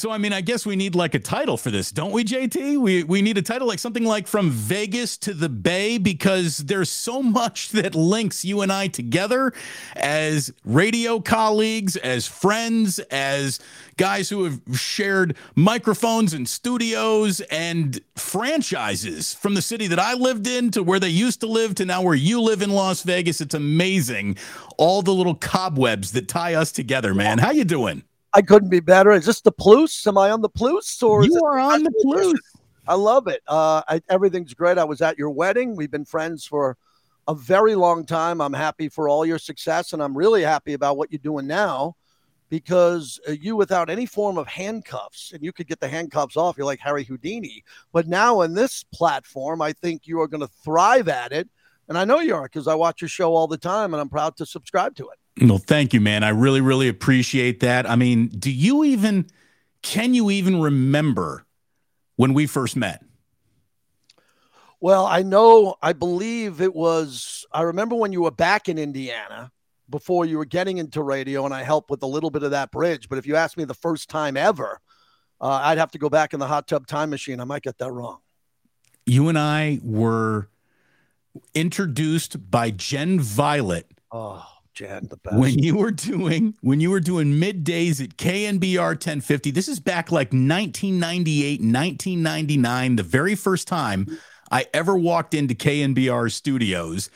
So I mean, I guess we need like a title for this, don't we, JT? We we need a title like something like from Vegas to the Bay because there's so much that links you and I together as radio colleagues, as friends, as guys who have shared microphones and studios and franchises from the city that I lived in to where they used to live to now where you live in Las Vegas. It's amazing all the little cobwebs that tie us together, man. How you doing? I couldn't be better. Is this the plus? Am I on the plus? Or you are on the plus. I love it. Uh, I, everything's great. I was at your wedding. We've been friends for a very long time. I'm happy for all your success, and I'm really happy about what you're doing now because uh, you, without any form of handcuffs, and you could get the handcuffs off, you're like Harry Houdini. But now in this platform, I think you are going to thrive at it. And I know you are because I watch your show all the time, and I'm proud to subscribe to it. Well, thank you, man. I really, really appreciate that. I mean, do you even, can you even remember when we first met? Well, I know, I believe it was, I remember when you were back in Indiana before you were getting into radio, and I helped with a little bit of that bridge. But if you ask me the first time ever, uh, I'd have to go back in the hot tub time machine. I might get that wrong. You and I were introduced by Jen Violet. Oh The best. When you were doing when you were doing middays at KNBR 1050, this is back like 1998, 1999, the very first time I ever walked into KNBR studios.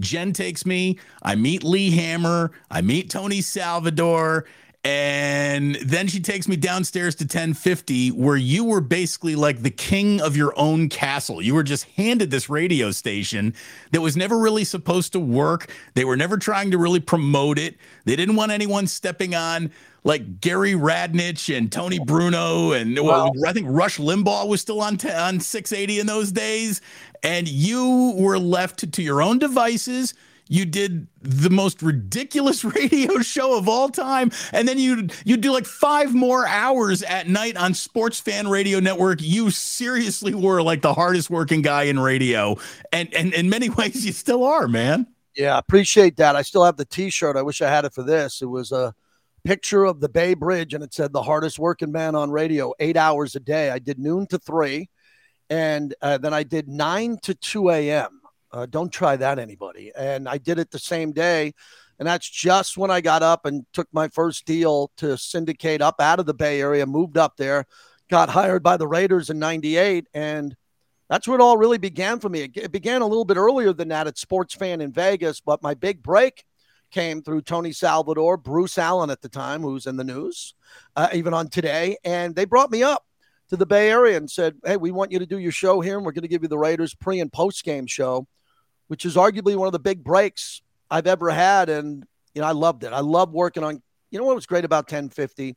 Jen takes me, I meet Lee Hammer, I meet Tony Salvatore, and then she takes me downstairs to 1050, where you were basically like the king of your own castle. You were just handed this radio station that was never really supposed to work. They were never trying to really promote it. They didn't want anyone stepping on like Gary Radnich and Tony Bruno. And well, I think Rush Limbaugh was still on, t- on 680 in those days. And you were left to your own devices you did the most ridiculous radio show of all time and then you you do like five more hours at night on sports fan radio network. You seriously were like the hardest working guy in radio. And and in many ways you still are man. Yeah I appreciate that. I still have the t-shirt. I wish i had it for this. It was a picture of the bay bridge and it said the hardest working man on radio eight hours a day. I did noon to three and uh, then i did 9 to 2 a.m uh, don't try that, anybody. And I did it the same day. And that's just when I got up and took my first deal to syndicate up out of the Bay Area, moved up there, got hired by the Raiders in 98. And that's where it all really began for me. It, began a little bit earlier than that at Sports Fan in Vegas, but my big break came through Tony Salvatore, Bruce Allen at the time, who's in the news, uh, even on today. And they brought me up to the Bay Area and said, Hey, we want you to do your show here, and we're going to give you the Raiders pre and post game show which is arguably one of the big breaks I've ever had. And, you know, I loved it. I love working on, you know, what was great about 1050?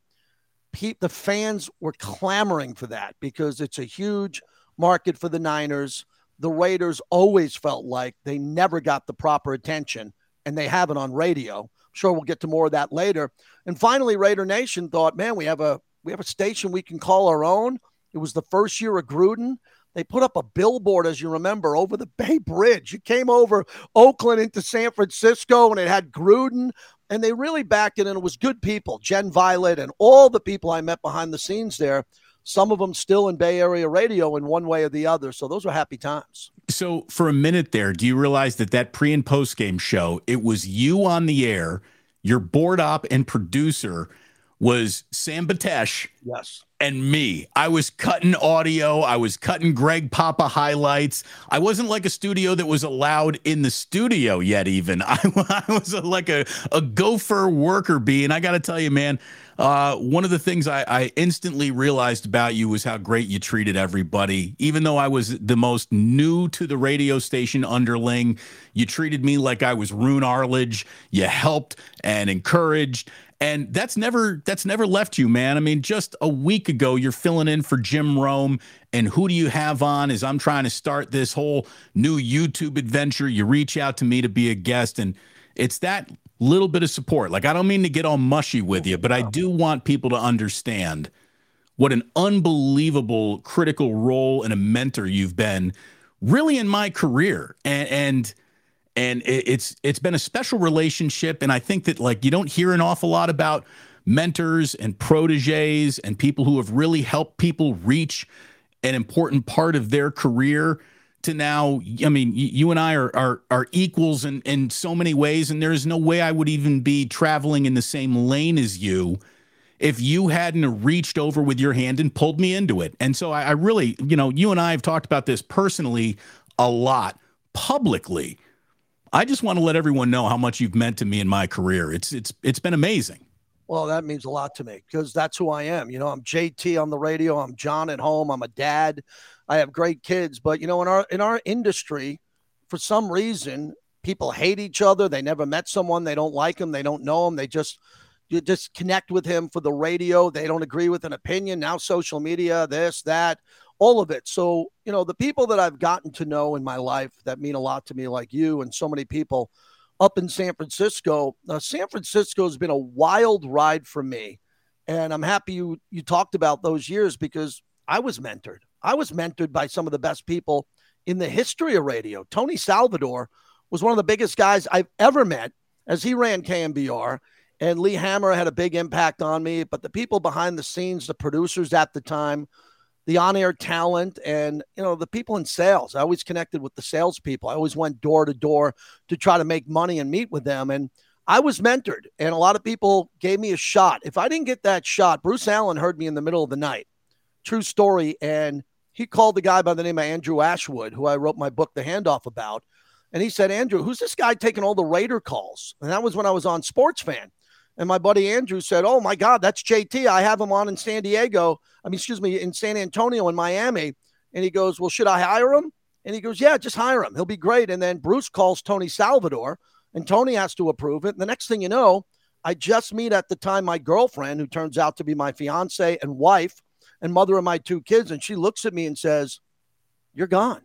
Pe- the fans were clamoring for that because it's a huge market for the Niners. The Raiders always felt like they never got the proper attention, and they have it on radio. I'm sure we'll get to more of that later. And finally, Raider Nation thought, man, we have a we have a station we can call our own. It was the first year of Gruden. They put up a billboard, as you remember, over the Bay Bridge. You came over Oakland into San Francisco and it had Gruden, and they really backed it, and it was good people, Jen Violet, and all the people I met behind the scenes there. Some of them still in Bay Area radio in one way or the other. So those were happy times. So for a minute there, do you realize that that pre and post game show, it was you on the air, your board op and producer was Sam Batesh. Yes and me. I was cutting audio. I was cutting Greg Papa highlights. I wasn't like a studio that was allowed in the studio yet, even. I, I was a, like a, a gopher worker bee. And I got to tell you, man, uh, one of the things I, I instantly realized about you was how great you treated everybody. Even though I was the most new to the radio station underling, you treated me like I was Roone Arledge. You helped and encouraged and that's never that's never left you man. I mean just a week ago you're filling in for jim rome and who do you have on as i'm trying to start this whole new youtube adventure. You reach out to me to be a guest and it's that little bit of support. Like i don't mean to get all mushy with you but i do want people to understand what an unbelievable critical role and a mentor you've been really in my career. And and and it's it's been a special relationship. And i think that like you don't hear an awful lot about mentors and proteges and people who have really helped people reach an important part of their career to now i mean you and i are are, are equals in, in so many ways. And there's no way i would even be traveling in the same lane as you if you hadn't reached over with your hand and pulled me into it. And so I, I really you know you and i have talked about this personally a lot publicly i just want to let everyone know how much you've meant to me in my career it's it's it's been amazing well, that means a lot to me because that's who I am. You know, I'm JT on the radio. I'm John at home. I'm a dad. I have great kids, but you know, in our in our industry, for some reason, people hate each other. They never met someone. They don't like them. They don't know them. They just you just connect with him for the radio. They don't agree with an opinion. Now, social media, this, that, all of it. So, you know, the people that I've gotten to know in my life that mean a lot to me, like you and so many people up in San Francisco. Uh, San Francisco has been a wild ride for me. And I'm happy you, you talked about those years because I was mentored. I was mentored by some of the best people in the history of radio. Tony Salvatore was one of the biggest guys I've ever met as he ran KNBR. And Lee Hammer had a big impact on me. But the people behind the scenes, the producers at the time, the on-air talent and you know the people in sales. I always connected with the salespeople. I always went door to door to try to make money and meet with them. And I was mentored, and a lot of people gave me a shot. If I didn't get that shot, Bruce Allen heard me in the middle of the night. True story. And he called the guy by the name of Andrew Ashwood, who I wrote my book, The Handoff, about. And he said, Andrew, who's this guy taking all the Raider calls? And that was when I was on Sports Fan. And my buddy Andrew said, Oh my God, that's JT. I have him on in San Diego. I mean, excuse me, in San Antonio in Miami. And he goes, Well, should I hire him? And he goes, Yeah, just hire him. He'll be great. And then Bruce calls Tony Salvatore, and Tony has to approve it. And the next thing you know, I just meet at the time my girlfriend, who turns out to be my fiance and wife and mother of my two kids. And she looks at me and says, You're gone.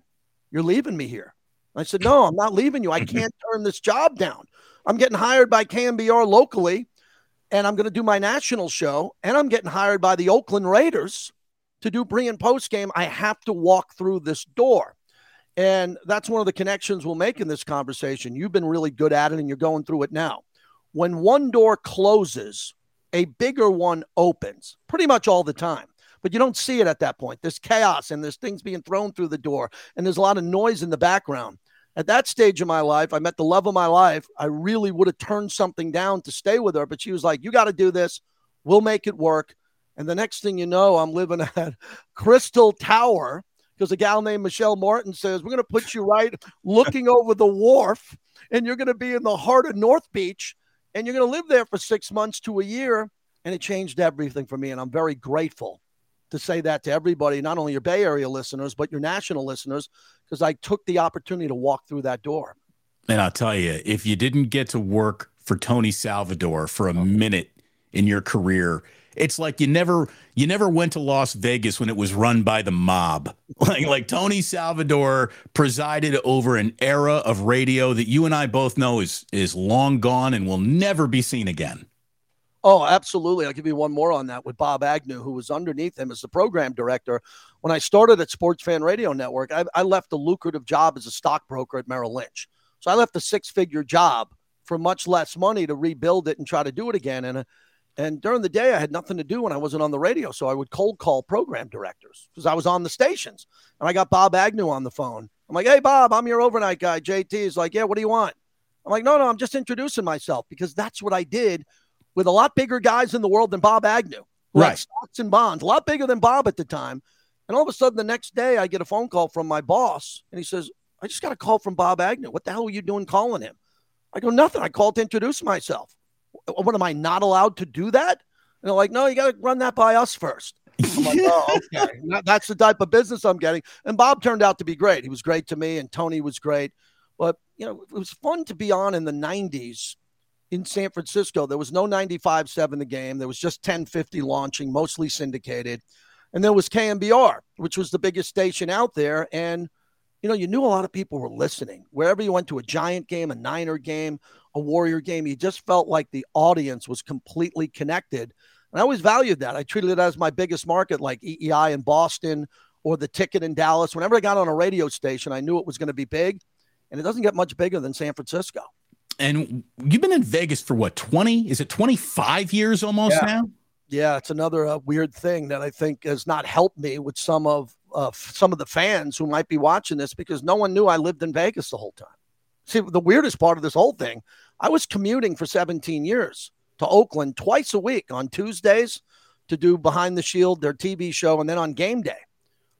You're leaving me here. I said, No, I'm not leaving you. I can't turn this job down. I'm getting hired by KNBR locally and I'm going to do my national show, and I'm getting hired by the Oakland Raiders to do pre and post game. I have to walk through this door. And that's one of the connections we'll make in this conversation. You've been really good at it, and you're going through it now. When one door closes, a bigger one opens pretty much all the time. But you don't see it at that point. There's chaos and there's things being thrown through the door, and there's a lot of noise in the background at that stage of my life, I met the love of my life. I really would have turned something down to stay with her, but she was like, You got to do this. We'll make it work. And the next thing you know, I'm living at Crystal Tower because a gal named Michelle Martin says, We're going to put you right looking over the wharf, and you're going to be in the heart of North Beach, and you're going to live there for six months to a year. And it changed everything for me. And I'm very grateful to say that to everybody, not only your Bay Area listeners, but your national listeners, because I took the opportunity to walk through that door. And I'll tell you, if you didn't get to work for Tony Salvatore for a oh. minute in your career, it's like you never you never went to Las Vegas when it was run by the mob. Like like Tony Salvatore presided over an era of radio that you and I both know is is long gone and will never be seen again. Oh, absolutely. I'll give you one more on that with Bob Agnew, who was underneath him as the program director. When I started at Sports Fan Radio Network, I, I left a lucrative job as a stockbroker at Merrill Lynch. So I left a six figure job for much less money to rebuild it and try to do it again. And, and during the day, I had nothing to do when I wasn't on the radio. So I would cold call program directors because I was on the stations. And I got Bob Agnew on the phone. I'm like, hey, Bob, I'm your overnight guy. JT is like, yeah, what do you want? I'm like, no, no, I'm just introducing myself because that's what I did with a lot bigger guys in the world than Bob Agnew, right. stocks and bonds, a lot bigger than Bob at the time. And all of a sudden, the next day, I get a phone call from my boss, and he says, I just got a call from Bob Agnew. What the hell are you doing calling him? I go, nothing. I called to introduce myself. What am I not allowed to do that? And they're like, no, you got to run that by us first. I'm like, oh, okay. That's the type of business I'm getting. And Bob turned out to be great. He was great to me, and Tony was great. But, you know, it was fun to be on in the 90s in San Francisco. There was no 95 7 the game. There was just 1050 launching, mostly syndicated. And there was KNBR, which was the biggest station out there. And, you know, you knew a lot of people were listening. Wherever you went to a Giant game, a Niner game, a Warrior game, you just felt like the audience was completely connected. And I always valued that. I treated it as my biggest market, like EEI in Boston or the ticket in Dallas. Whenever I got on a radio station, I knew it was going to be big. And it doesn't get much bigger than San Francisco. And you've been in Vegas for what, 20? Is it 25 years almost yeah. now? Yeah, it's another uh, weird thing that I think has not helped me with some of uh, some of the fans who might be watching this because no one knew I lived in Vegas the whole time. See, the weirdest part of this whole thing, I was commuting for 17 years to Oakland twice a week on Tuesdays to do Behind the Shield, their TV show, and then on game day.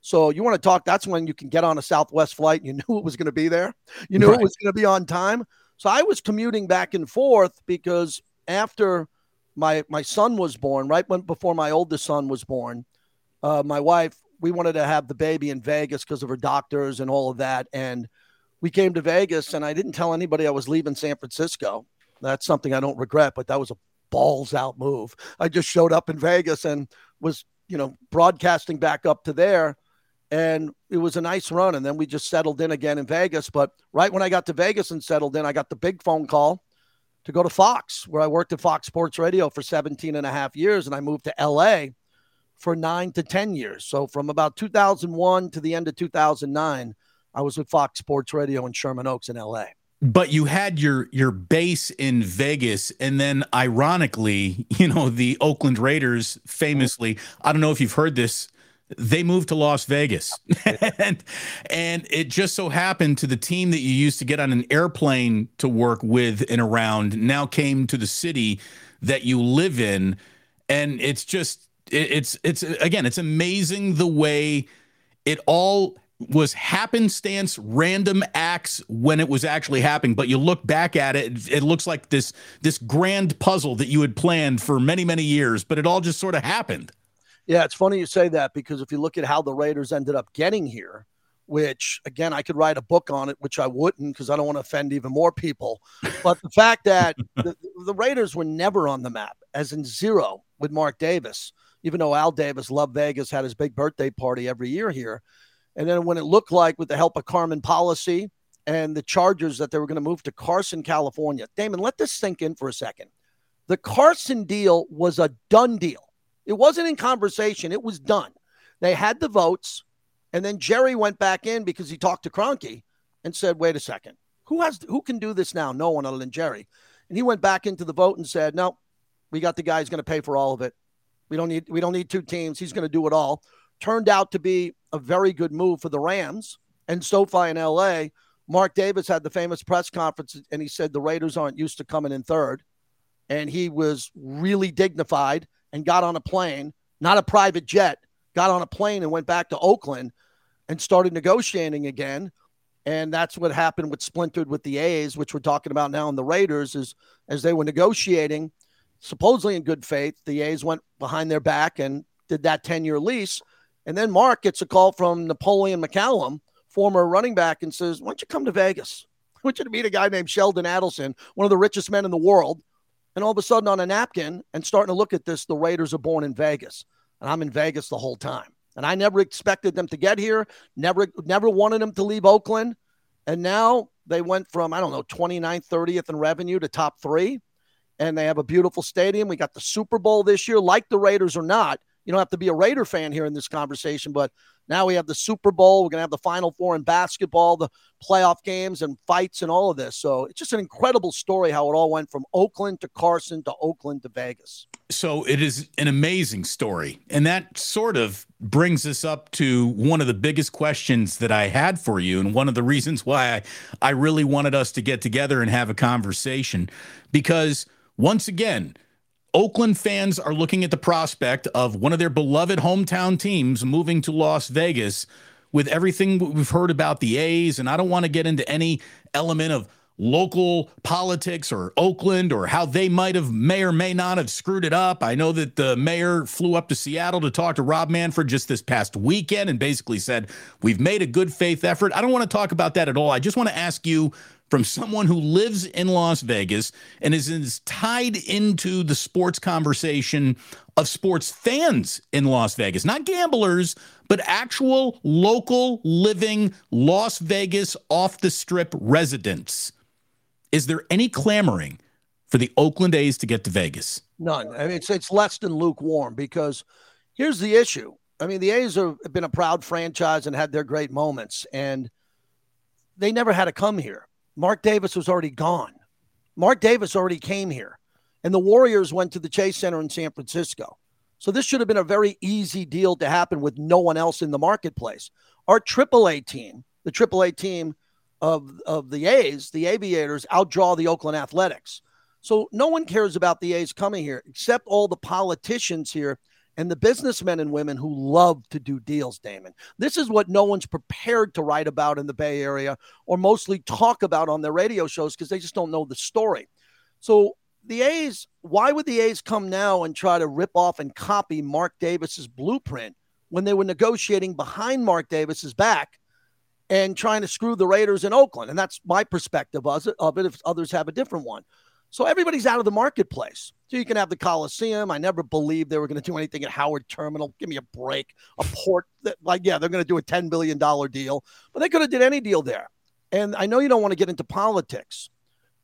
So you want to talk? That's when you can get on a Southwest flight. And you knew it was going to be there. You knew right. it was going to be on time. So I was commuting back and forth because after my my son was born, right when before my oldest son was born, uh, my wife we wanted to have the baby in Vegas because of her doctors and all of that, and we came to Vegas, and I didn't tell anybody I was leaving San Francisco. That's something I don't regret, but that was a balls out move. I just showed up in Vegas and was you know broadcasting back up to there and it was a nice run. And then we just settled in again in Vegas. But right when I got to Vegas and settled in, I got the big phone call to go to Fox, where I worked at Fox Sports Radio for 17 and a half years. And I moved to LA for nine to 10 years. So from about 2001 to the end of 2009, I was with Fox Sports Radio in Sherman Oaks in LA. But you had your your base in Vegas, and then ironically, you know, the Oakland Raiders famously, I don't know if you've heard this, they moved to Las Vegas. and and it just so happened to the team that you used to get on an airplane to work with and around now came to the city that you live in. And it's just it, it's it's again it's amazing the way it all was happenstance random acts when it was actually happening. But you look back at it it looks like this this grand puzzle that you had planned for many many years but it all just sort of happened yeah, it's funny you say that because if you look at how the Raiders ended up getting here, which again, I could write a book on it, which I wouldn't because I don't want to offend even more people. But the fact that the, the, Raiders were never on the map, as in zero with Mark Davis, even though Al Davis loved Vegas, had his big birthday party every year here. And then when it looked like, with the help of Carmen Policy and the Chargers, that they were going to move to Carson, California. Damon, let this sink in for a second. The Carson deal was a done deal. It wasn't in conversation, it was done. They had the votes, and then Jerry went back in because he talked to Kroenke and said, wait a second, who has who can do this now? No one other than Jerry. And he went back into the vote and said, No, we got the guy who's going to pay for all of it. We don't need we don't need two teams. He's going to do it all. Turned out to be a very good move for the Rams and SoFi in LA. Mark Davis had the famous press conference and he said the Raiders aren't used to coming in third. And he was really dignified and got on a plane, not a private jet, got on a plane and went back to Oakland and started negotiating again. And that's what happened with splintered with the A's, which we're talking about now in the Raiders, is as they were negotiating, supposedly in good faith, the A's went behind their back and did that 10 year lease. And then Mark gets a call from Napoleon McCallum, former running back, and says, Why don't you come to Vegas? I want you to meet a guy named Sheldon Adelson, one of the richest men in the world, and all of a sudden, on a napkin and starting to look at this, the Raiders are born in Vegas. And I'm in Vegas the whole time. And I never expected them to get here, never, never wanted them to leave Oakland. And now they went from, I don't know, 29th, 30th in revenue to top three. And they have a beautiful stadium. We got the Super Bowl this year, like the Raiders or not. You don't have to be a Raider fan here in this conversation, but now we have the Super Bowl. We're going to have the Final Four in basketball, the playoff games and fights and all of this. So it's just an incredible story how it all went from Oakland to Carson to Oakland to Vegas. So it is an amazing story. And that sort of brings us up to one of the biggest questions that I had for you. And one of the reasons why I, I really wanted us to get together and have a conversation. Because once again, Oakland fans are looking at the prospect of one of their beloved hometown teams moving to Las Vegas with everything we've heard about the A's. And I don't want to get into any element of local politics or Oakland or how they might have may or may not have screwed it up. I know that the mayor flew up to Seattle to talk to Rob Manfred just this past weekend and basically said, We've made a good faith effort. I don't want to talk about that at all. I just want to ask you from someone who lives in Las Vegas and is, is tied into the sports conversation of sports fans in Las Vegas, not gamblers, but actual local living Las Vegas off the strip residents. Is there any clamoring for the Oakland A's to get to Vegas? None. I mean, it's it's less than lukewarm because here's the issue. I mean, the A's have been a proud franchise and had their great moments, and they never had to come here. Mark Davis was already gone. Mark Davis already came here, and the Warriors went to the Chase Center in San Francisco. So this should have been a very easy deal to happen with no one else in the marketplace. Our AAA team, the AAA team of, of the A's, the Aviators, outdraw the Oakland Athletics. So no one cares about the A's coming here except all the politicians here and the businessmen and women who love to do deals, Damon. This is what no one's prepared to write about in the Bay Area or mostly talk about on their radio shows because they just don't know the story. So the A's, why would the A's come now and try to rip off and copy Mark Davis's blueprint when they were negotiating behind Mark Davis's back and trying to screw the Raiders in Oakland? And that's my perspective of it if others have a different one. So everybody's out of the marketplace. So you can have the Coliseum. I never believed they were going to do anything at Howard Terminal. Give me a break. A port that, like, yeah, they're going to do a $10 billion deal, but they could have did any deal there. And I know you don't want to get into politics,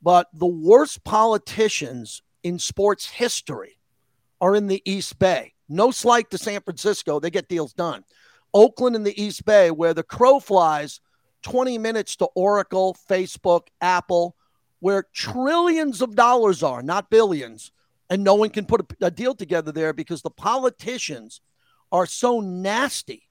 but the worst politicians in sports history are in the East Bay. No slight to San Francisco. They get deals done. Oakland and the East Bay, where the crow flies 20 minutes to Oracle, Facebook, Apple, where trillions of dollars are, not billions, and no one can put a, a deal together there because the politicians are so nasty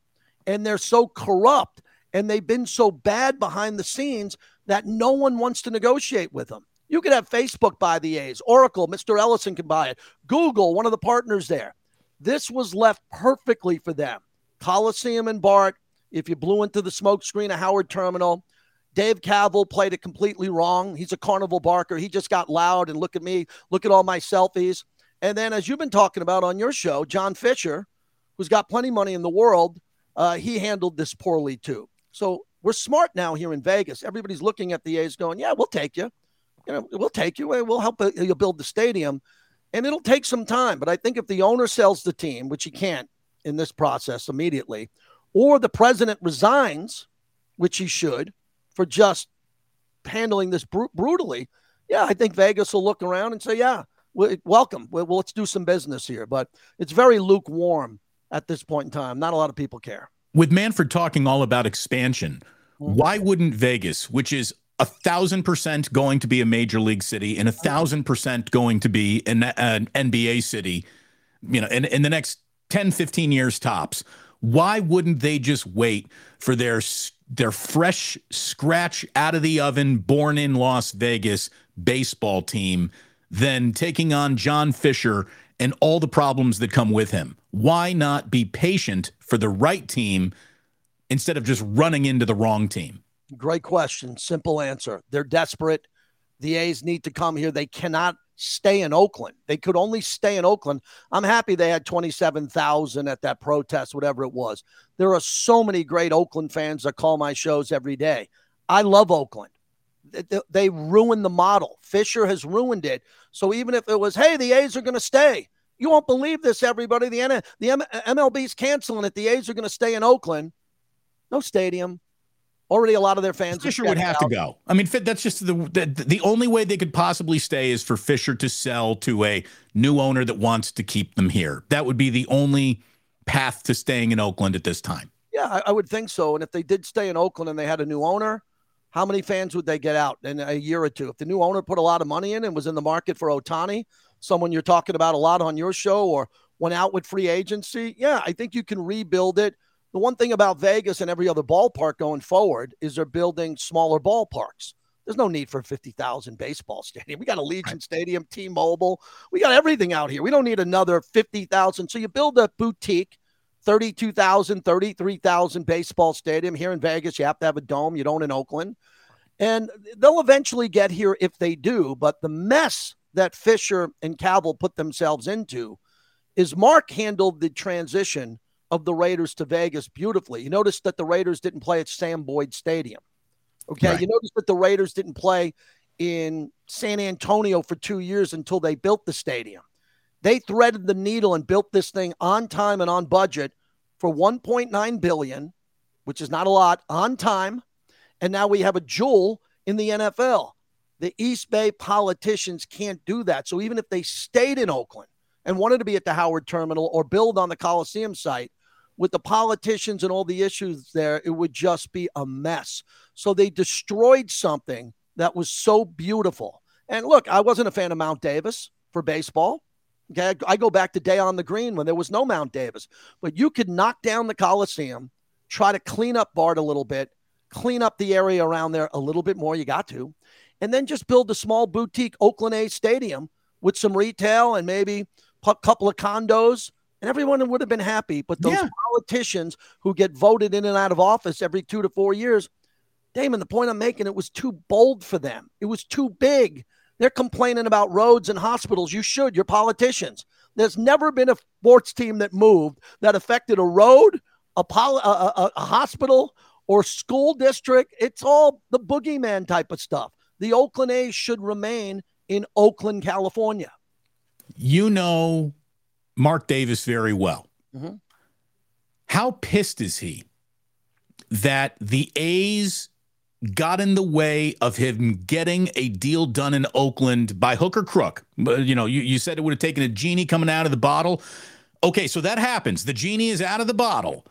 and they're so corrupt and they've been so bad behind the scenes that no one wants to negotiate with them. You could have Facebook buy the A's, Oracle, Mr. Ellison can buy it, Google, one of the partners there. This was left perfectly for them. Coliseum and Bart, if you blew into the smoke screen of Howard Terminal, Dave Kaval played it completely wrong. He's a carnival barker. He just got loud and look at me, look at all my selfies. And then, as you've been talking about on your show, John Fisher, who's got plenty of money in the world, uh, he handled this poorly too. So we're smart now here in Vegas. Everybody's looking at the A's going, yeah, we'll take you. You know, we'll take you. We'll help you build the stadium. And it'll take some time. But I think if the owner sells the team, which he can't in this process immediately, or the president resigns, which he should, for just handling this br- brutally, yeah, I think Vegas will look around and say, yeah, welcome. Well, let's do some business here. But it's very lukewarm at this point in time. Not a lot of people care. With Manfred talking all about expansion, mm-hmm. why wouldn't Vegas, which is a thousand percent going to be a major league city and a thousand percent going to be an, an NBA city, you know, in, in the next 10, 15 years tops, why wouldn't they just wait for their their fresh scratch out of the oven, born in Las Vegas baseball team, then taking on John Fisher and all the problems that come with him. Why not be patient for the right team instead of just running into the wrong team? Great question. Simple answer. They're desperate. The A's need to come here. They cannot stay in Oakland. They could only stay in Oakland. I'm happy they had 27,000 at that protest, whatever it was. There are so many great Oakland fans that call my shows every day. I love Oakland. They ruined the model. Fisher has ruined it. So even if it was, hey, the A's are going to stay, you won't believe this, everybody. The, N- the M- MLB's canceling it. The A's are going to stay in Oakland. No stadium, already a lot of their fans. Fisher would have out. to go. I mean, that's just the, the the only way they could possibly stay is for Fisher to sell to a new owner that wants to keep them here. That would be the only path to staying in Oakland at this time. Yeah, I, I would think so. And if they did stay in Oakland and they had a new owner, how many fans would they get out in a year or two? If the new owner put a lot of money in and was in the market for Ohtani, someone you're talking about a lot on your show, or went out with free agency, yeah, I think you can rebuild it the one thing about Vegas and every other ballpark going forward is they're building smaller ballparks. There's no need for a 50,000 baseball stadium. We got a Legion right. Stadium, T Mobile. We got everything out here. We don't need another 50,000. So you build a boutique, 32,000, 33,000 baseball stadium. Here in Vegas, you have to have a dome. You don't in Oakland. And they'll eventually get here if they do. But the mess that Fisher and Kaval put themselves into is Mark handled the transition of the Raiders to Vegas beautifully. You notice that the Raiders didn't play at Sam Boyd Stadium. Okay. Right. You notice that the Raiders didn't play in San Antonio for two years until they built the stadium. They threaded the needle and built this thing on time and on budget for 1.9 billion, which is not a lot, on time. And now we have a jewel in the NFL. The East Bay politicians can't do that. So even if they stayed in Oakland and wanted to be at the Howard Terminal or build on the Coliseum site, with the politicians and all the issues there, it would just be a mess. So they destroyed something that was so beautiful. And look, I wasn't a fan of Mount Davis for baseball. Okay, I go back to Day on the Green when there was no Mount Davis, but you could knock down the Coliseum, try to clean up Bart a little bit, clean up the area around there a little bit more. You got to, and then just build a small boutique Oakland A stadium with some retail and maybe a couple of condos, and everyone would have been happy. But those yeah. politicians who get voted in and out of office every two to four years, Damon, the point I'm making, it was too bold for them. It was too big. They're complaining about roads and hospitals. You should. You're politicians. There's never been a sports team that moved that affected a road, a, poly, a, a, a hospital, or school district. It's all the boogeyman type of stuff. The Oakland A's should remain in Oakland, California. You know Mark Davis very well. Mm-hmm. How pissed is he that the A's got in the way of him getting a deal done in Oakland by hook or crook. But you know, you, you said it would have taken a genie coming out of the bottle. Okay, so that happens. The genie is out of the bottle.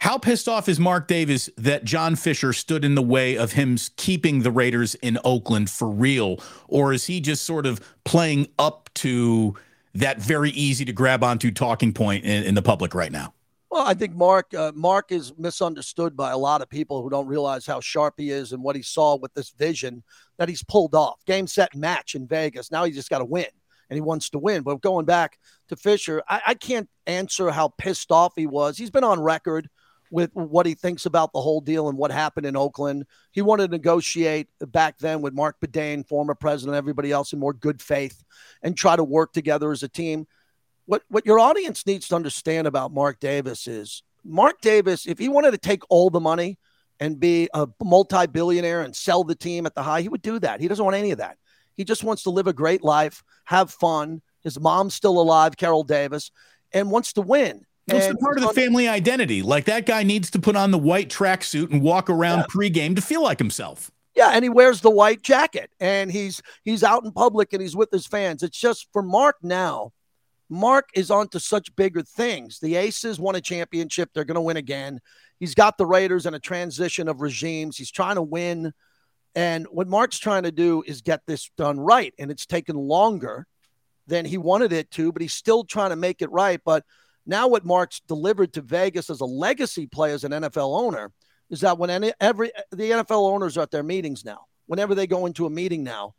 How pissed off is Mark Davis that John Fisher stood in the way of him keeping the Raiders in Oakland for real? Or is he just sort of playing up to that very easy to grab onto talking point in, in the public right now? Well, I think Mark uh, Mark is misunderstood by a lot of people who don't realize how sharp he is and what he saw with this vision that he's pulled off. Game, set, match in Vegas. Now he just got to win, and he wants to win. But going back to Fisher, I, I can't answer how pissed off he was. He's been on record with what he thinks about the whole deal and what happened in Oakland. He wanted to negotiate back then with Marc Badain, former president, everybody else in more good faith, and try to work together as a team what what your audience needs to understand about Mark Davis is Mark Davis, if he wanted to take all the money and be a multi-billionaire and sell the team at the high, he would do that. He doesn't want any of that. He just wants to live a great life, have fun. His mom's still alive, Carol Davis, and wants to win. It's part of the family identity. Like that guy needs to put on the white tracksuit and walk around yeah. pregame to feel like himself. Yeah, and he wears the white jacket and he's he's out in public and he's with his fans. It's just for Mark now Mark is on to such bigger things. The Aces won a championship. They're going to win again. He's got the Raiders in a transition of regimes. He's trying to win. And what Mark's trying to do is get this done right. And it's taken longer than he wanted it to, but he's still trying to make it right. But now, what Mark's delivered to Vegas as a legacy play as an NFL owner is that when any, every the NFL owners are at their meetings now, whenever they go into a meeting now,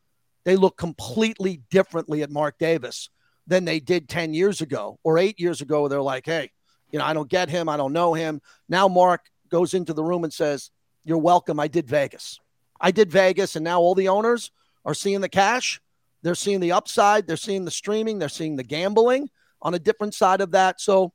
they look completely differently at Mark Davis than they did 10 years ago or eight years ago. They're like, hey, you know, I don't get him. I don't know him. Now Mark goes into the room and says, You're welcome. I did Vegas. I did Vegas. And now all the owners are seeing the cash. They're seeing the upside. They're seeing the streaming. They're seeing the gambling on a different side of that. So,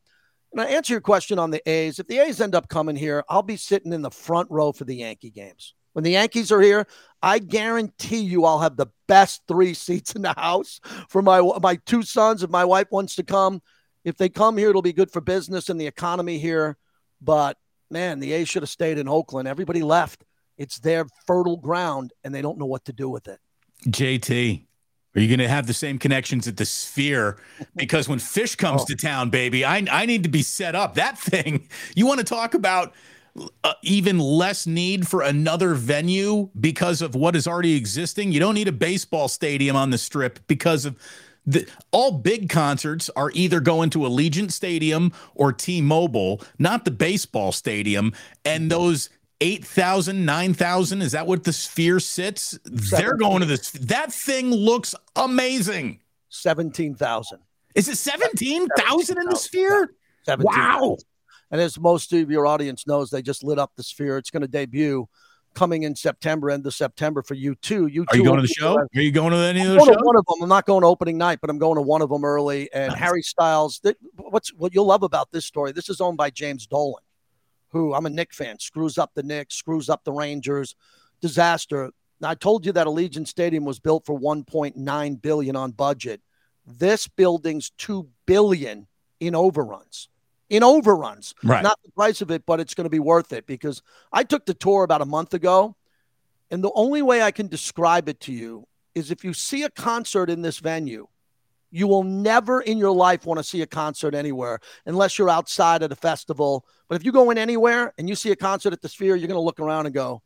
and I answer your question on the A's. If the A's end up coming here, I'll be sitting in the front row for the Yankee games. When the Yankees are here, I guarantee you I'll have the best three seats in the house for my my two sons if my wife wants to come. If they come here, it'll be good for business and the economy here. But man, the A's should have stayed in Oakland. Everybody left. It's their fertile ground, and they don't know what to do with it. JT, are you going to have the same connections at the Sphere? Because when Phish comes oh. to town, baby, I, I need to be set up. That thing, you want to talk about uh, even less need for another venue because of what is already existing. You don't need a baseball stadium on the strip because of the, all big concerts are either going to Allegiant Stadium or T-Mobile, not the baseball stadium. And those 8,000, 9,000, is that what the Sphere sits? They're going to this. That thing looks amazing. 17,000. Is it 17,000 in the Sphere? 17, wow. And as most of your audience knows, they just lit up the sphere. It's going to debut coming in September, end of September for U2. You are you going to the show? Are you going to any of the shows? One of them. I'm not going to opening night, but I'm going to one of them early. And nice. Harry Styles. What's what you'll love about this story? This is owned by James Dolan, who I'm a Knick fan. Screws up the Knicks, screws up the Rangers. Disaster. Now, I told you that Allegiant Stadium was built for 1.9 billion on budget. This building's two billion in overruns in overruns. Right. Not the price of it, but it's going to be worth it because I took the tour about a month ago. And the only way I can describe it to you is if you see a concert in this venue, you will never in your life want to see a concert anywhere unless you're outside of a festival. But if you go in anywhere and you see a concert at the Sphere, you're going to look around and go,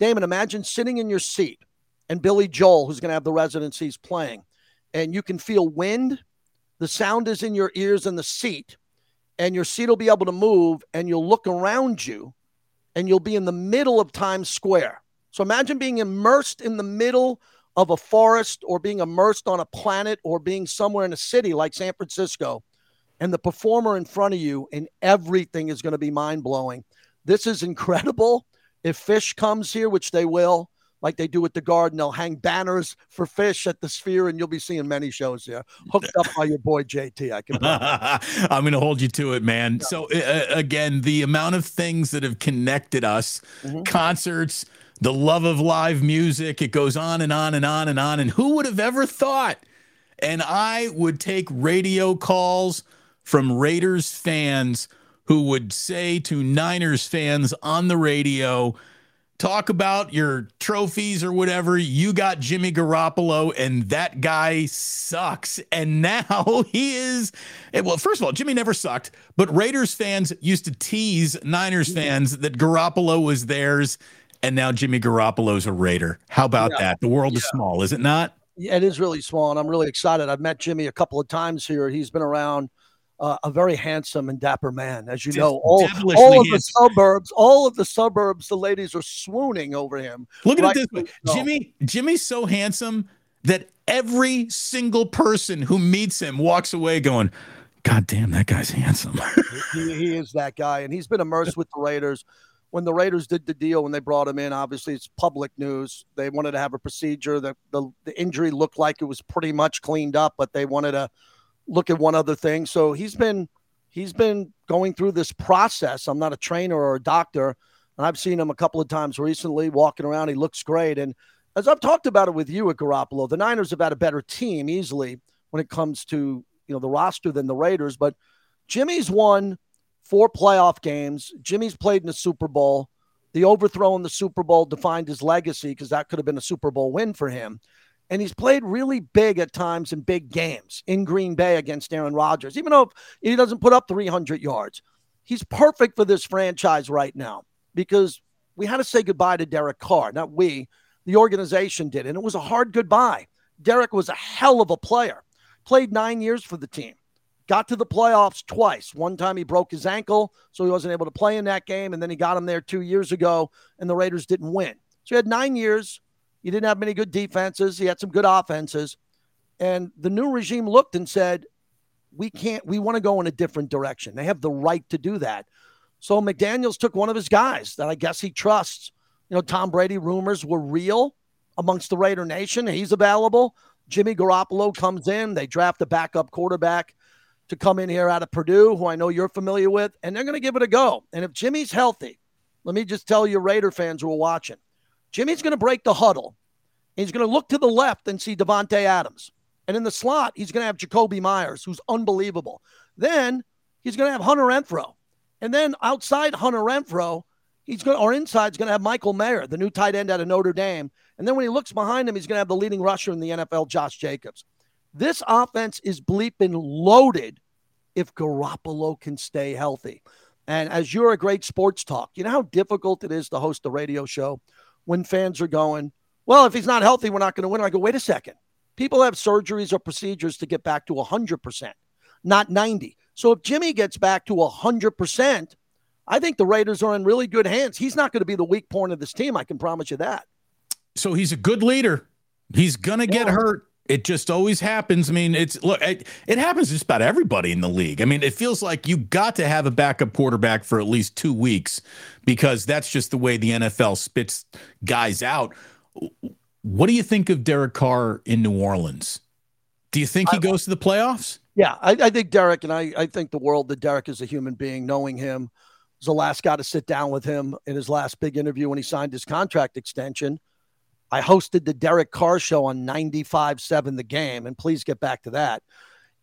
Damon, imagine sitting in your seat and Billy Joel, who's going to have the residencies playing, and you can feel wind. The sound is in your ears and the seat, and your seat will be able to move, and you'll look around you, and you'll be in the middle of Times Square. So imagine being immersed in the middle of a forest or being immersed on a planet or being somewhere in a city like San Francisco and the performer in front of you and everything is going to be mind blowing. This is incredible. If Phish comes here, which they will, like they do at the Garden, they'll hang banners for Phish at the Sphere, and you'll be seeing many shows there. Hooked up by your boy JT. I can. I'm going to hold you to it, man. Yeah. So uh, again, the amount of things that have connected us, mm-hmm. concerts the love of live music. It goes on and on and on and on. And who would have ever thought? And I would take radio calls from Raiders fans who would say to Niners fans on the radio, talk about your trophies or whatever. You got Jimmy Garoppolo, and that guy sucks. And now he is. Well, first of all, Jimmy never sucked, but Raiders fans used to tease Niners fans that Garoppolo was theirs and now Jimmy Garoppolo's a Raider. How about yeah. that? The world yeah. is small, is it not? Yeah, it is really small, and I'm really excited. I've met Jimmy a couple of times here. He's been around. Uh, a very handsome and dapper man, as you know. All, all of the suburbs, all of the suburbs, the ladies are swooning over him. Look at this, Jimmy. Jimmy's so handsome that every single person who meets him walks away going, "God damn, that guy's handsome." he, he is that guy, and he's been immersed with the Raiders when the Raiders did the deal, when they brought him in, obviously it's public news. They wanted to have a procedure. The, the, the injury looked like it was pretty much cleaned up, but they wanted to look at one other thing. So he's been he's been going through this process. I'm not a trainer or a doctor, and I've seen him a couple of times recently walking around. He looks great. And as I've talked about it with you at Garoppolo, the Niners have had a better team easily when it comes to you know the roster than the Raiders, but Jimmy's won four playoff games. Jimmy's played in the Super Bowl. The overthrow in the Super Bowl defined his legacy because that could have been a Super Bowl win for him. And he's played really big at times in big games in Green Bay against Aaron Rodgers, even though he doesn't put up 300 yards. He's perfect for this franchise right now because we had to say goodbye to Derek Carr. Not we, the organization did. And it was a hard goodbye. Derek was a hell of a player, played nine years for the team got to the playoffs twice. One time he broke his ankle, so he wasn't able to play in that game. And then he got him there two years ago, and the Raiders didn't win. So he had nine years. He didn't have many good defenses. He had some good offenses. And the new regime looked and said, we can't, we want to go in a different direction. They have the right to do that. So McDaniels took one of his guys that I guess he trusts. You know, Tom Brady rumors were real amongst the Raider Nation. He's available. Jimmy Garoppolo comes in. They draft a backup quarterback to come in here out of Purdue, who I know you're familiar with, and they're going to give it a go. And if Jimmy's healthy, let me just tell you, Raider fans who are watching, Jimmy's going to break the huddle. He's going to look to the left and see Davante Adams. And in the slot, he's going to have Jakobi Meyers, who's unbelievable. Then he's going to have Hunter Renfrow. And then outside Hunter Renfrow, he's going to, or inside is going to have Michael Mayer, the new tight end out of Notre Dame. And then when he looks behind him, he's going to have the leading rusher in the NFL, Josh Jacobs. This offense is bleeping loaded if Garoppolo can stay healthy. And as you're a great sports talk, you know how difficult it is to host a radio show when fans are going, well, if he's not healthy, we're not going to win. I go, wait a second. People have surgeries or procedures to get back to 100%, not 90. So if Jimmy gets back to 100%, I think the Raiders are in really good hands. He's not going to be the weak point of this team. I can promise you that. So he's a good leader. He's going to yeah. get hurt. It just always happens. I mean, it's look, it, it, happens just about everybody in the league. I mean, it feels like you got to have a backup quarterback for at least two weeks because that's just the way the NFL spits guys out. What do you think of Derek Carr in New Orleans? Do you think he goes to the playoffs? Yeah, I, I think Derek, and I, I think the world that Derek is a human being, knowing him, was the last guy to sit down with him in his last big interview when he signed his contract extension I hosted the Derek Carr show on 95.7 The Game, and please get back to that.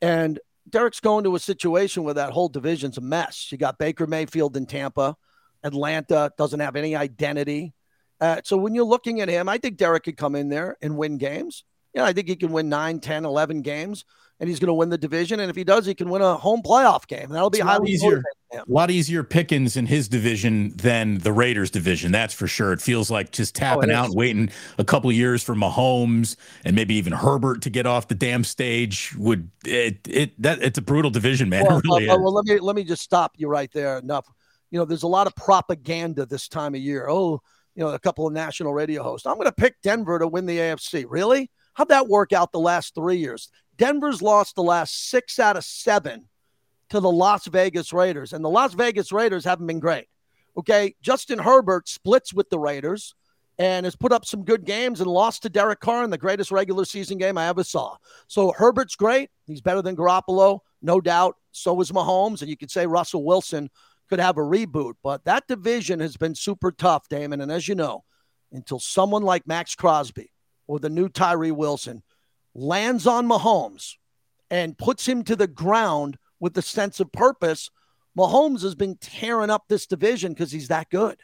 And Derek's going to a situation where that whole division's a mess. You got Baker Mayfield in Tampa. Atlanta doesn't have any identity. Uh, so when you're looking at him, I think Derek could come in there and win games. Yeah, I think he can win 9, 10, 11 games and he's going to win the division. And if he does, he can win a home playoff game. That'll be highly easier. A lot easier pickings in his division than the Raiders division. That's for sure. It feels like just oh, tapping oh, out, and waiting a couple years for Mahomes and maybe even Herbert to get off the damn stage. Would it? It that it's a brutal division, man. Well, really uh, well, let me let me just stop you right there. Enough. You know, there's a lot of propaganda this time of year. Oh, you know, a couple of national radio hosts. I'm going to pick Denver to win the AFC. Really? How'd that work out the last three years? Denver's lost the last six out of seven to the Las Vegas Raiders, and the Las Vegas Raiders haven't been great. Okay. Justin Herbert splits with the Raiders and has put up some good games and lost to Derek Carr in the greatest regular season game I ever saw. So Herbert's great. He's better than Garoppolo, no doubt. So is Mahomes. And you could say Russell Wilson could have a reboot. But that division has been super tough, Damon. And as you know, until someone like Maxx Crosby or the new Tyree Wilson lands on Mahomes and puts him to the ground with a sense of purpose, Mahomes has been tearing up this division because he's that good.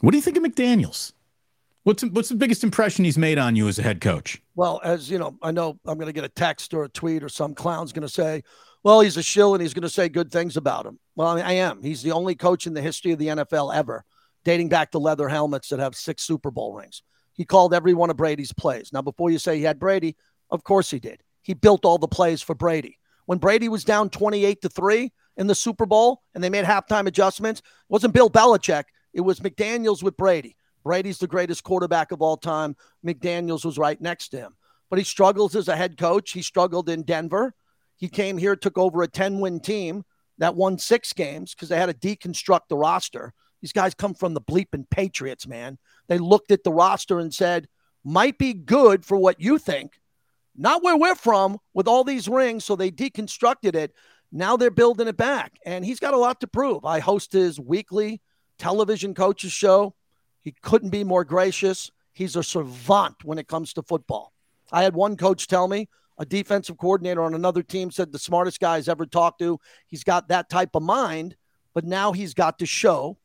What do you think of McDaniels? What's what's the biggest impression he's made on you as a head coach? Well, as you know, I know I'm going to get a text or a tweet or some clown's going to say, "Well, he's a shill and he's going to say good things about him." Well, I, mean, I am. He's the only coach in the history of the NFL ever, dating back to leather helmets that have six Super Bowl rings. He called every one of Brady's plays. Now, before you say he had Brady, of course he did. He built all the plays for Brady. When Brady was down 28 to 3 in the Super Bowl and they made halftime adjustments, wasn't Bill Belichick, it was McDaniels with Brady. Brady's the greatest quarterback of all time. McDaniels was right next to him. But he struggles as a head coach. He struggled in Denver. He came here, took over a 10 win team that won six games because they had to deconstruct the roster. These guys come from the bleeping Patriots, man. They looked at the roster and said, might be good for what you think, not where we're from with all these rings. So they deconstructed it. Now they're building it back. And he's got a lot to prove. I host his weekly television coaches show. He couldn't be more gracious. He's a savant when it comes to football. I had one coach tell me, a defensive coordinator on another team said the smartest guy he's ever talked to. He's got that type of mind, but now he's got to show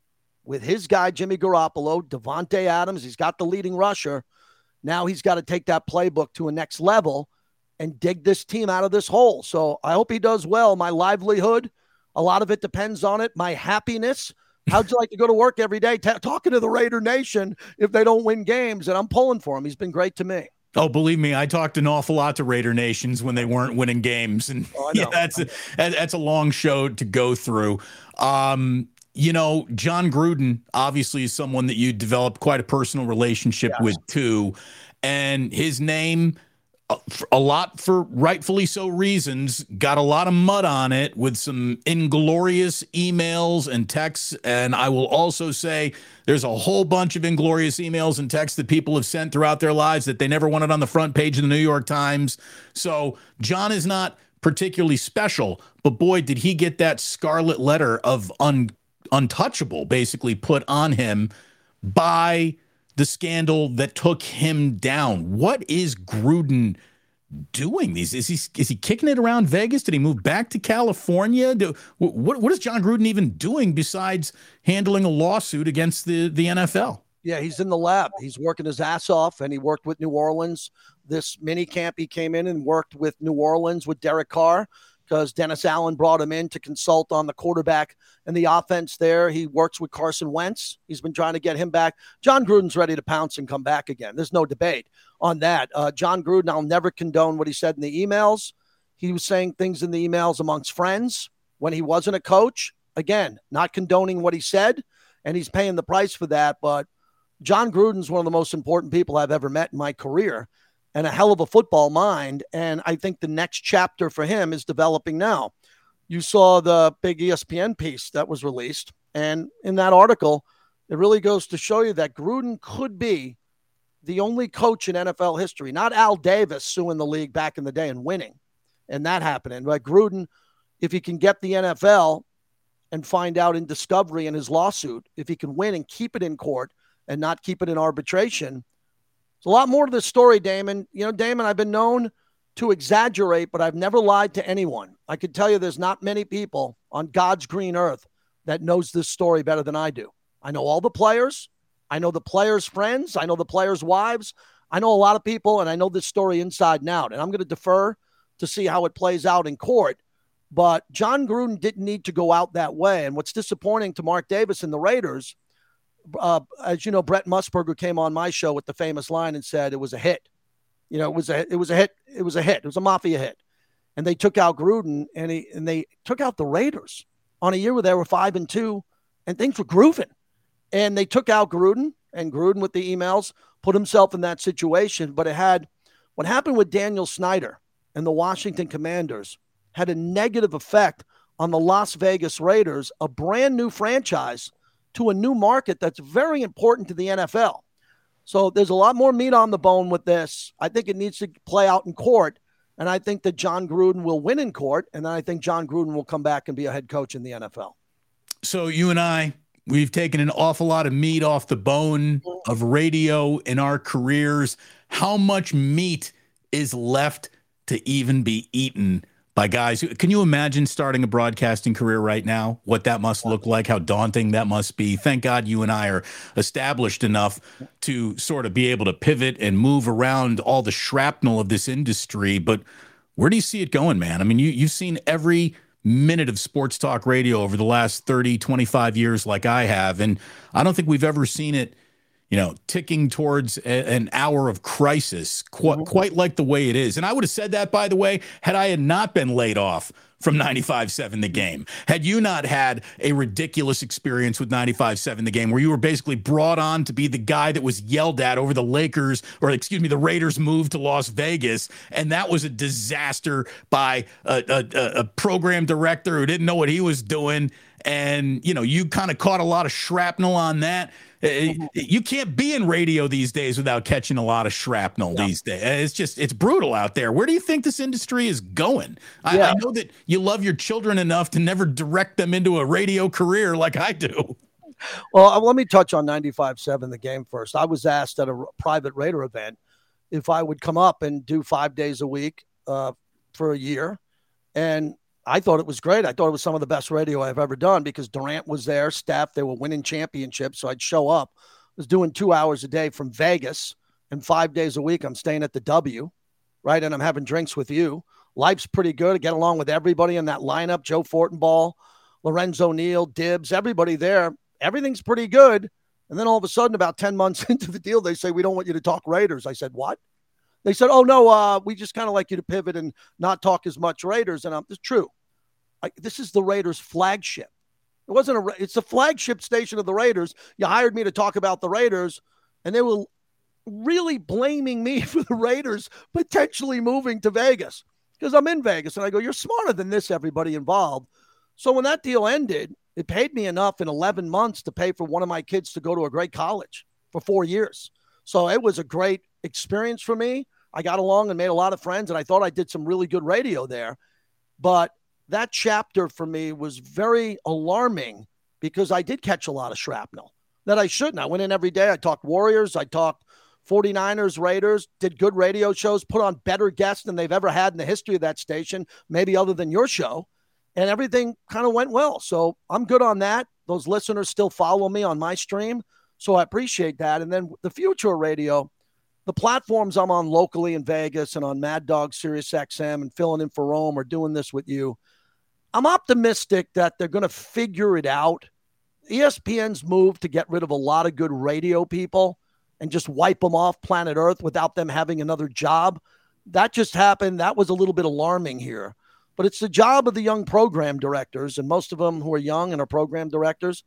with his guy, Jimmy Garoppolo, Davante Adams. He's got the leading rusher. Now he's got to take that playbook to a next level and dig this team out of this hole. So I hope he does well. My livelihood, a lot of it depends on it. My happiness. How'd you like to go to work every day t- talking to the Raider Nation if they don't win games? And I'm pulling for him. He's been great to me. Oh, believe me, I talked an awful lot to Raider Nations when they weren't winning games, and oh, yeah, that's a, that's a long show to go through. Um, you know, Jon Gruden obviously is someone that you developed quite a personal relationship yes. with too. And his name, uh, a lot for rightfully so reasons, got a lot of mud on it with some inglorious emails and texts. And I will also say there's a whole bunch of inglorious emails and texts that people have sent throughout their lives that they never wanted on the front page of the New York Times. So Jon is not particularly special, but boy, did he get that scarlet letter of un untouchable basically put on him by the scandal that took him down. What is Gruden doing? Is he is he kicking it around Vegas? Did he move back to California? Do, what what is Jon Gruden even doing besides handling a lawsuit against the the NFL? Yeah, he's in the lab. He's working his ass off, and he worked with New Orleans. This mini camp, he came in and worked with New Orleans with Derek Carr because Dennis Allen brought him in to consult on the quarterback and the offense there. He works with Carson Wentz. He's been trying to get him back. Jon Gruden's ready to pounce and come back again. There's no debate on that. Uh, Jon Gruden, I'll never condone what he said in the emails. He was saying things in the emails amongst friends when he wasn't a coach. Again, not condoning what he said, and he's paying the price for that. But Jon Gruden's one of the most important people I've ever met in my career and a hell of a football mind. And I think the next chapter for him is developing now. You saw the big ESPN piece that was released. And in that article, it really goes to show you that Gruden could be the only coach in NFL history, not Al Davis suing the league back in the day and winning and that happening. But Gruden, if he can get the NFL and find out in discovery in his lawsuit, if he can win and keep it in court and not keep it in arbitration, a lot more to the story, Damon. You know, Damon, I've been known to exaggerate, but I've never lied to anyone. I could tell you there's not many people on God's green earth that knows this story better than I do. I know all the players. I know the players' friends. I know the players' wives. I know a lot of people, and I know this story inside and out, and I'm going to defer to see how it plays out in court. But Jon Gruden didn't need to go out that way. And what's disappointing to Mark Davis and the Raiders, uh, as you know, Brent Musburger came on my show with the famous line and said it was a hit. You know, it was a it was a hit. It was a hit. It was a mafia hit. And they took out Gruden and he and they took out the Raiders on a year where they were five and two and things were grooving. And they took out Gruden and Gruden with the emails put himself in that situation. But it had what happened with Daniel Snyder and the Washington Commanders had a negative effect on the Las Vegas Raiders, a brand new franchise to a new market that's very important to the NFL. So there's a lot more meat on the bone with this. I think it needs to play out in court. And I think that Jon Gruden will win in court. And then I think Jon Gruden will come back and be a head coach in the NFL. So you and I, we've taken an awful lot of meat off the bone of radio in our careers. How much meat is left to even be eaten by guys. Who can you imagine starting a broadcasting career right now? What that must look like how daunting that must be. Thank god you and i are established enough to sort of be able to pivot and move around all the shrapnel of this industry. But where do you see it going man? I mean you, you've seen every minute of sports talk radio over the last 30 25 years like i have and i don't think we've ever seen it you know, ticking towards a, an hour of crisis, qu- mm-hmm. quite like the way it is. And I would have said that, by the way, had I had not been laid off from 95.7 the game. Had you not had a ridiculous experience with 95.7 the game where you were basically brought on to be the guy that was yelled at over the Lakers or excuse me, the Raiders move to Las Vegas and that was a disaster by a, a, a program director who didn't know what he was doing and you know you kind of caught a lot of shrapnel on that uh, mm-hmm. You can't be in radio these days without catching a lot of shrapnel yeah. these days. It's just it's brutal out there. Where do you think this industry is going? I, yeah. I know that you love your children enough to never direct them into a radio career like I do. Well, uh, let me touch on 95.7 the game first. I was asked at a private Raider event if I would come up and do five days a week uh, for a year. And I thought it was great. I thought it was some of the best radio I've ever done because Durant was there, staff, they were winning championships. So I'd show up. I was doing two hours a day from Vegas and five days a week. I'm staying at the W, right? And I'm having drinks with you. Life's pretty good. I get along with everybody in that lineup Joe Fortenbaugh, Lorenzo Neal, Dibbs, everybody there. Everything's pretty good. And then all of a sudden, about 10 months into the deal, they say, We don't want you to talk Raiders. I said, What? They said, "Oh no, uh, we just kind of like you to pivot and not talk as much Raiders." And um, it's true. This is the Raiders' flagship. It wasn't a. It's a flagship station of the Raiders. You hired me to talk about the Raiders, and they were really blaming me for the Raiders potentially moving to Vegas because I'm in Vegas, and I go, "You're smarter than this, everybody involved." So when that deal ended, it paid me enough in 11 months to pay for one of my kids to go to a great college for four years. So it was a great experience for me. I got along and made a lot of friends, and I thought I did some really good radio there. But that chapter for me was very alarming because I did catch a lot of shrapnel that I shouldn't. I went in every day. I talked Warriors, I talked 49ers, Raiders, did good radio shows, put on better guests than they've ever had in the history of that station, maybe other than your show. And everything kind of went well. So I'm good on that. Those listeners still follow me on my stream. So I appreciate that. And then the future of radio, the platforms I'm on locally in Vegas and on Mad Dog, Sirius XM, and filling in for Rome or doing this with you. I'm optimistic that they're going to figure it out. ESPN's move to get rid of a lot of good radio people and just wipe them off planet Earth without them having another job. That just happened. That was a little bit alarming here. But it's the job of the young program directors, and most of them who are young and are program directors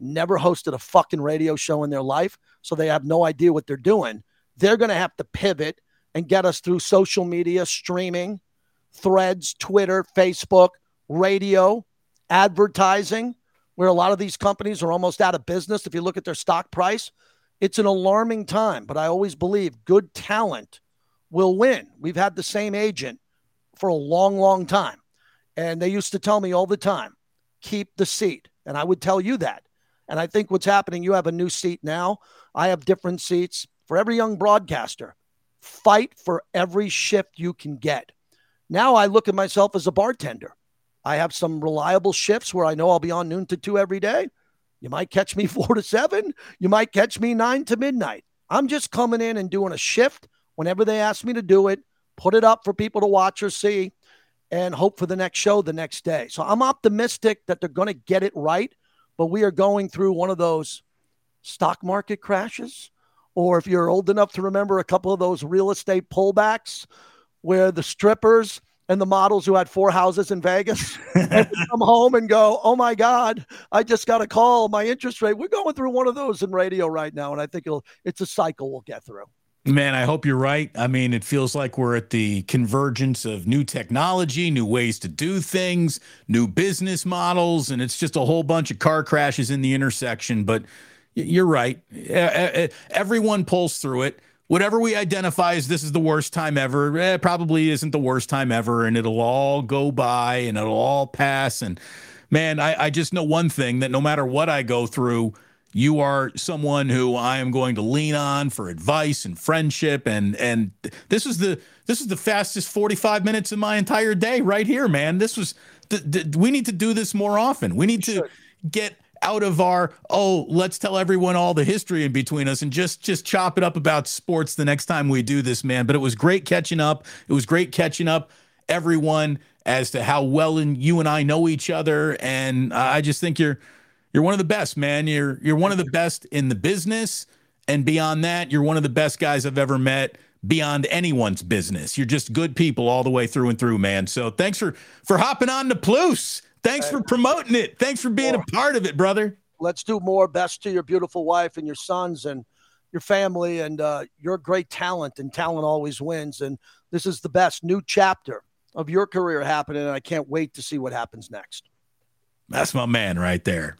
never hosted a fucking radio show in their life. So they have no idea what they're doing they're going to have to pivot and get us through social media, streaming, threads, Twitter, Facebook, radio, advertising, where a lot of these companies are almost out of business. If you look at their stock price, it's an alarming time. But I always believe good talent will win. We've had the same agent for a long, long time. And they used to tell me all the time keep the seat. And I would tell you that. And I think what's happening, you have a new seat now. I have different seats for every young broadcaster. Fight for every shift you can get. Now I look at myself as a bartender. I have some reliable shifts where I know I'll be on noon to two every day. You might catch me four to seven. You might catch me nine to midnight. I'm just coming in and doing a shift whenever they ask me to do it, put it up for people to watch or see, and hope for the next show the next day. So I'm optimistic that they're going to get it right, but we are going through one of those stock market crashes. Or if you're old enough to remember a couple of those real estate pullbacks where the strippers and the models who had four houses in Vegas and come home and go, "Oh my God, I just got a call. My interest rate." We're going through one of those in radio right now, and I think it's a cycle we'll get through. Man, I hope you're right. I mean, it feels like we're at the convergence of new technology, new ways to do things, new business models, and it's just a whole bunch of car crashes in the intersection. But you're right. Everyone pulls through it whatever we identify as this is the worst time ever, eh, probably isn't the worst time ever, and it'll all go by and it'll all pass. And man, I, I just know one thing that no matter what I go through, you are someone who I am going to lean on for advice and friendship. And and this is the this is the fastest 45 minutes of my entire day right here, man. This was the, the, we need to do this more often. We need to get out of our oh let's tell everyone all the history in between us and just just chop it up about sports the next time we do this man. But it was great catching up. It was great catching up everyone as to how well and you and I know each other. And I just think you're you're one of the best man. You're you're one of the best in the business. And beyond that you're one of the best guys I've ever met beyond anyone's business. You're just good people all the way through and through man. So thanks for for hopping on the Plus Thanks for promoting it. Thanks for being a part of it, brother. Let's do more. Best to your beautiful wife and your sons and your family. And uh, you're great talent, and talent always wins. And this is the best new chapter of your career happening. And I can't wait to see what happens next. That's my man right there.